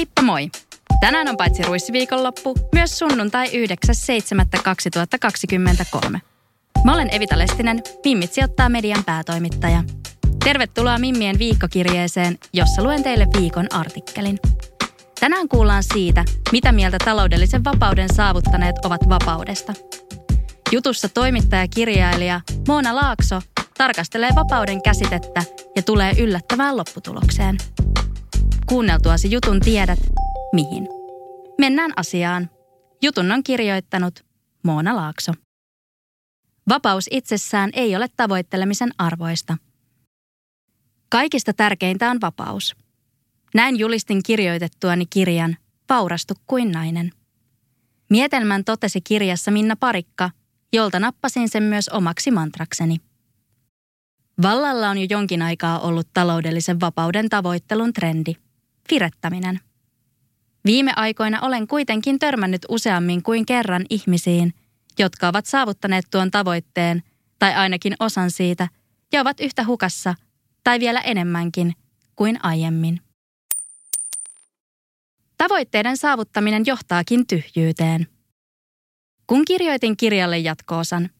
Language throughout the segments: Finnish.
Heippa moi! Tänään on paitsi ruissiviikonloppu, myös sunnuntai 9.7.2023. Mä olen Evita Lestinen, Mimmit sijoittaa median päätoimittaja. Tervetuloa Mimmien viikkokirjeeseen, jossa luen teille viikon artikkelin. Tänään kuullaan siitä, mitä mieltä taloudellisen vapauden saavuttaneet ovat vapaudesta. Jutussa toimittaja-kirjailija Moona Laakso tarkastelee vapauden käsitettä ja tulee yllättävään lopputulokseen. Kuunneltuasi jutun tiedät, mihin. Mennään asiaan. Jutun on kirjoittanut Moona Laakso. Vapaus itsessään ei ole tavoittelemisen arvoista. Kaikista tärkeintä on vapaus. Näin julistin kirjoitettuani kirjan Vaurastu kuin nainen. Mietelmän totesi kirjassa Minna Parikka, jolta nappasin sen myös omaksi mantrakseni. Vallalla on jo jonkin aikaa ollut taloudellisen vapauden tavoittelun trendi, firettäminen. Viime aikoina olen kuitenkin törmännyt useammin kuin kerran ihmisiin, jotka ovat saavuttaneet tuon tavoitteen, tai ainakin osan siitä, ja ovat yhtä hukassa, tai vielä enemmänkin, kuin aiemmin. Tavoitteiden saavuttaminen johtaakin tyhjyyteen. Kun kirjoitin kirjalle jatkoosan,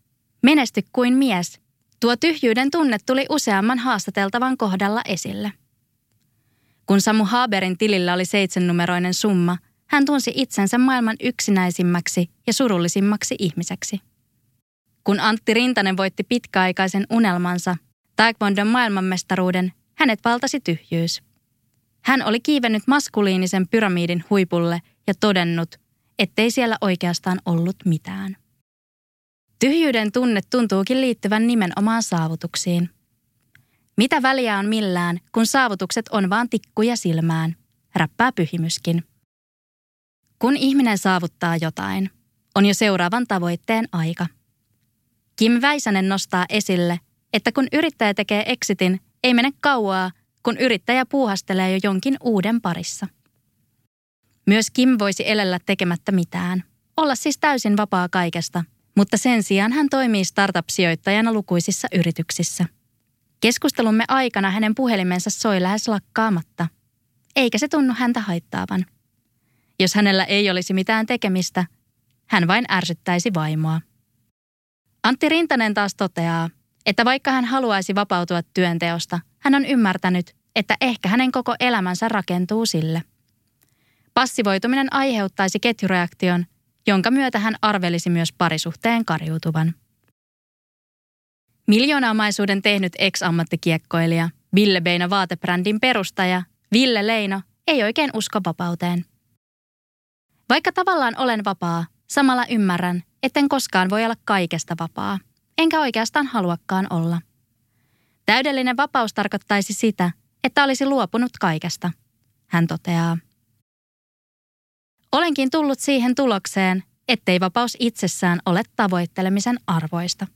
Menesty kuin mies, tuo tyhjyyden tunne tuli useamman haastateltavan kohdalla esille. Kun Samu Haberin tilillä oli seitsemännumeroinen summa – hän tunsi itsensä maailman yksinäisimmäksi ja surullisimmaksi ihmiseksi. Kun Antti Rintanen voitti pitkäaikaisen unelmansa, taekwondon maailmanmestaruuden, hänet valtasi tyhjyys. Hän oli kiivennyt maskuliinisen pyramidin huipulle ja todennut, ettei siellä oikeastaan ollut mitään. Tyhjyyden tunne tuntuukin liittyvän nimenomaan saavutuksiin. Mitä väliä on millään, kun saavutukset on vaan tikkuja silmään, räppää pyhimyskin. Kun ihminen saavuttaa jotain, on jo seuraavan tavoitteen aika. Kim Väisänen nostaa esille, että kun yrittäjä tekee exitin, ei mene kauaa, kun yrittäjä puuhastelee jo jonkin uuden parissa. Myös Kim voisi elellä tekemättä mitään, olla siis täysin vapaa kaikesta, mutta sen sijaan hän toimii startup-sijoittajana lukuisissa yrityksissä. Keskustelumme aikana hänen puhelimensa soi lähes lakkaamatta, eikä se tunnu häntä haittaavan – jos hänellä ei olisi mitään tekemistä, hän vain ärsyttäisi vaimoa. Antti Rintanen taas toteaa, että vaikka hän haluaisi vapautua työnteosta, hän on ymmärtänyt, että ehkä hänen koko elämänsä rakentuu sille. Passivoituminen aiheuttaisi ketjureaktion, jonka myötä hän arvelisi myös parisuhteen karjuutuvan. Miljoonamaisuuden tehnyt ex-ammattikiekkoilija, Ville Beina vaatebrändin perustaja, Ville Leino, ei oikein usko vapauteen. Vaikka tavallaan olen vapaa, samalla ymmärrän, etten koskaan voi olla kaikesta vapaa. Enkä oikeastaan haluakaan olla. Täydellinen vapaus tarkoittaisi sitä, että olisi luopunut kaikesta, hän toteaa. Olenkin tullut siihen tulokseen, ettei vapaus itsessään ole tavoittelemisen arvoista.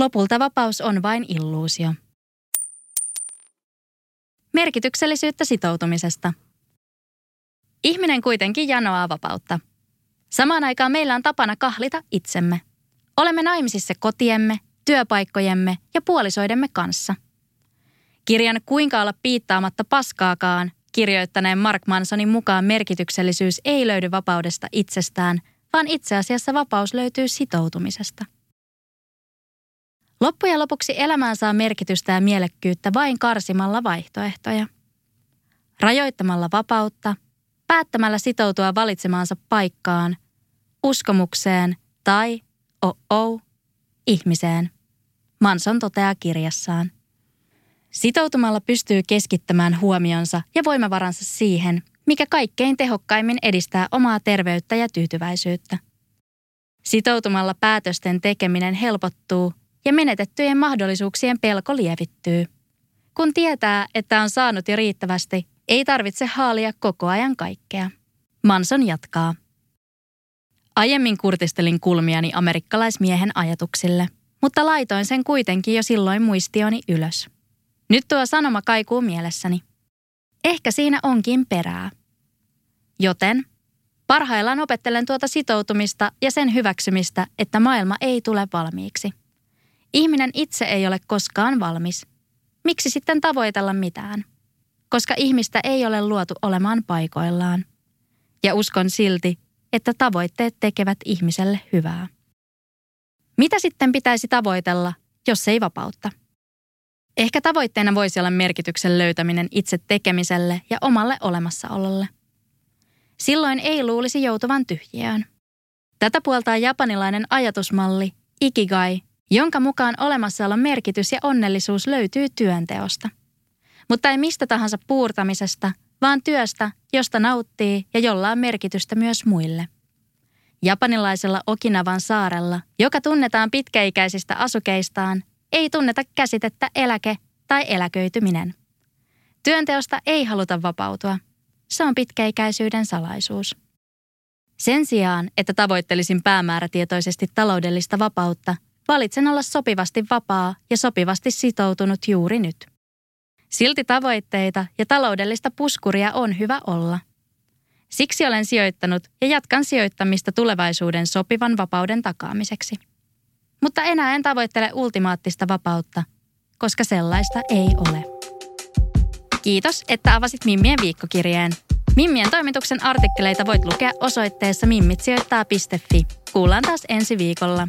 Lopulta vapaus on vain illuusio. Merkityksellisyyttä sitoutumisesta – Ihminen kuitenkin janoaa vapautta. Samaan aikaan meillä on tapana kahlita itsemme. Olemme naimisissa kotiemme, työpaikkojemme ja puolisoidemme kanssa. Kirjan Kuinka olla piittaamatta paskaakaan kirjoittaneen Mark Mansonin mukaan merkityksellisyys ei löydy vapaudesta itsestään, vaan itse asiassa vapaus löytyy sitoutumisesta. Loppujen lopuksi elämään saa merkitystä ja mielekkyyttä vain karsimalla vaihtoehtoja. Rajoittamalla vapautta – päättämällä sitoutua valitsemaansa paikkaan, uskomukseen tai, oh-oh, ihmiseen. Manson toteaa kirjassaan. Sitoutumalla pystyy keskittämään huomionsa ja voimavaransa siihen, mikä kaikkein tehokkaimmin edistää omaa terveyttä ja tyytyväisyyttä. Sitoutumalla päätösten tekeminen helpottuu ja menetettyjen mahdollisuuksien pelko lievittyy. Kun tietää, että on saanut jo riittävästi, ei tarvitse haalia koko ajan kaikkea. Manson jatkaa. Aiemmin kurtistelin kulmiani amerikkalaismiehen ajatuksille, mutta laitoin sen kuitenkin jo silloin muistioni ylös. Nyt tuo sanoma kaikuu mielessäni. Ehkä siinä onkin perää. Joten parhaillaan opettelen tuota sitoutumista ja sen hyväksymistä, että maailma ei tule valmiiksi. Ihminen itse ei ole koskaan valmis. Miksi sitten tavoitella mitään? Koska ihmistä ei ole luotu olemaan paikoillaan. Ja uskon silti, että tavoitteet tekevät ihmiselle hyvää. Mitä sitten pitäisi tavoitella, jos ei vapautta? Ehkä tavoitteena voisi olla merkityksen löytäminen itse tekemiselle ja omalle olemassaololle. Silloin ei luulisi joutuvan tyhjiöön. Tätä puoltaa japanilainen ajatusmalli Ikigai, jonka mukaan olemassaolon merkitys ja onnellisuus löytyy työnteosta. Mutta ei mistä tahansa puurtamisesta, vaan työstä, josta nauttii ja jolla on merkitystä myös muille. Japanilaisella Okinavan saarella, joka tunnetaan pitkäikäisistä asukeistaan, ei tunneta käsitettä eläke tai eläköityminen. Työnteosta ei haluta vapautua. Se on pitkäikäisyyden salaisuus. Sen sijaan, että tavoittelisin päämäärätietoisesti taloudellista vapautta, valitsen olla sopivasti vapaa ja sopivasti sitoutunut juuri nyt. Silti tavoitteita ja taloudellista puskuria on hyvä olla. Siksi olen sijoittanut ja jatkan sijoittamista tulevaisuuden sopivan vapauden takaamiseksi. Mutta enää en tavoittele ultimaattista vapautta, koska sellaista ei ole. Kiitos, että avasit Mimmien viikkokirjeen. Mimmien toimituksen artikkeleita voit lukea osoitteessa mimmitsijoittaa.fi. Kuullaan taas ensi viikolla.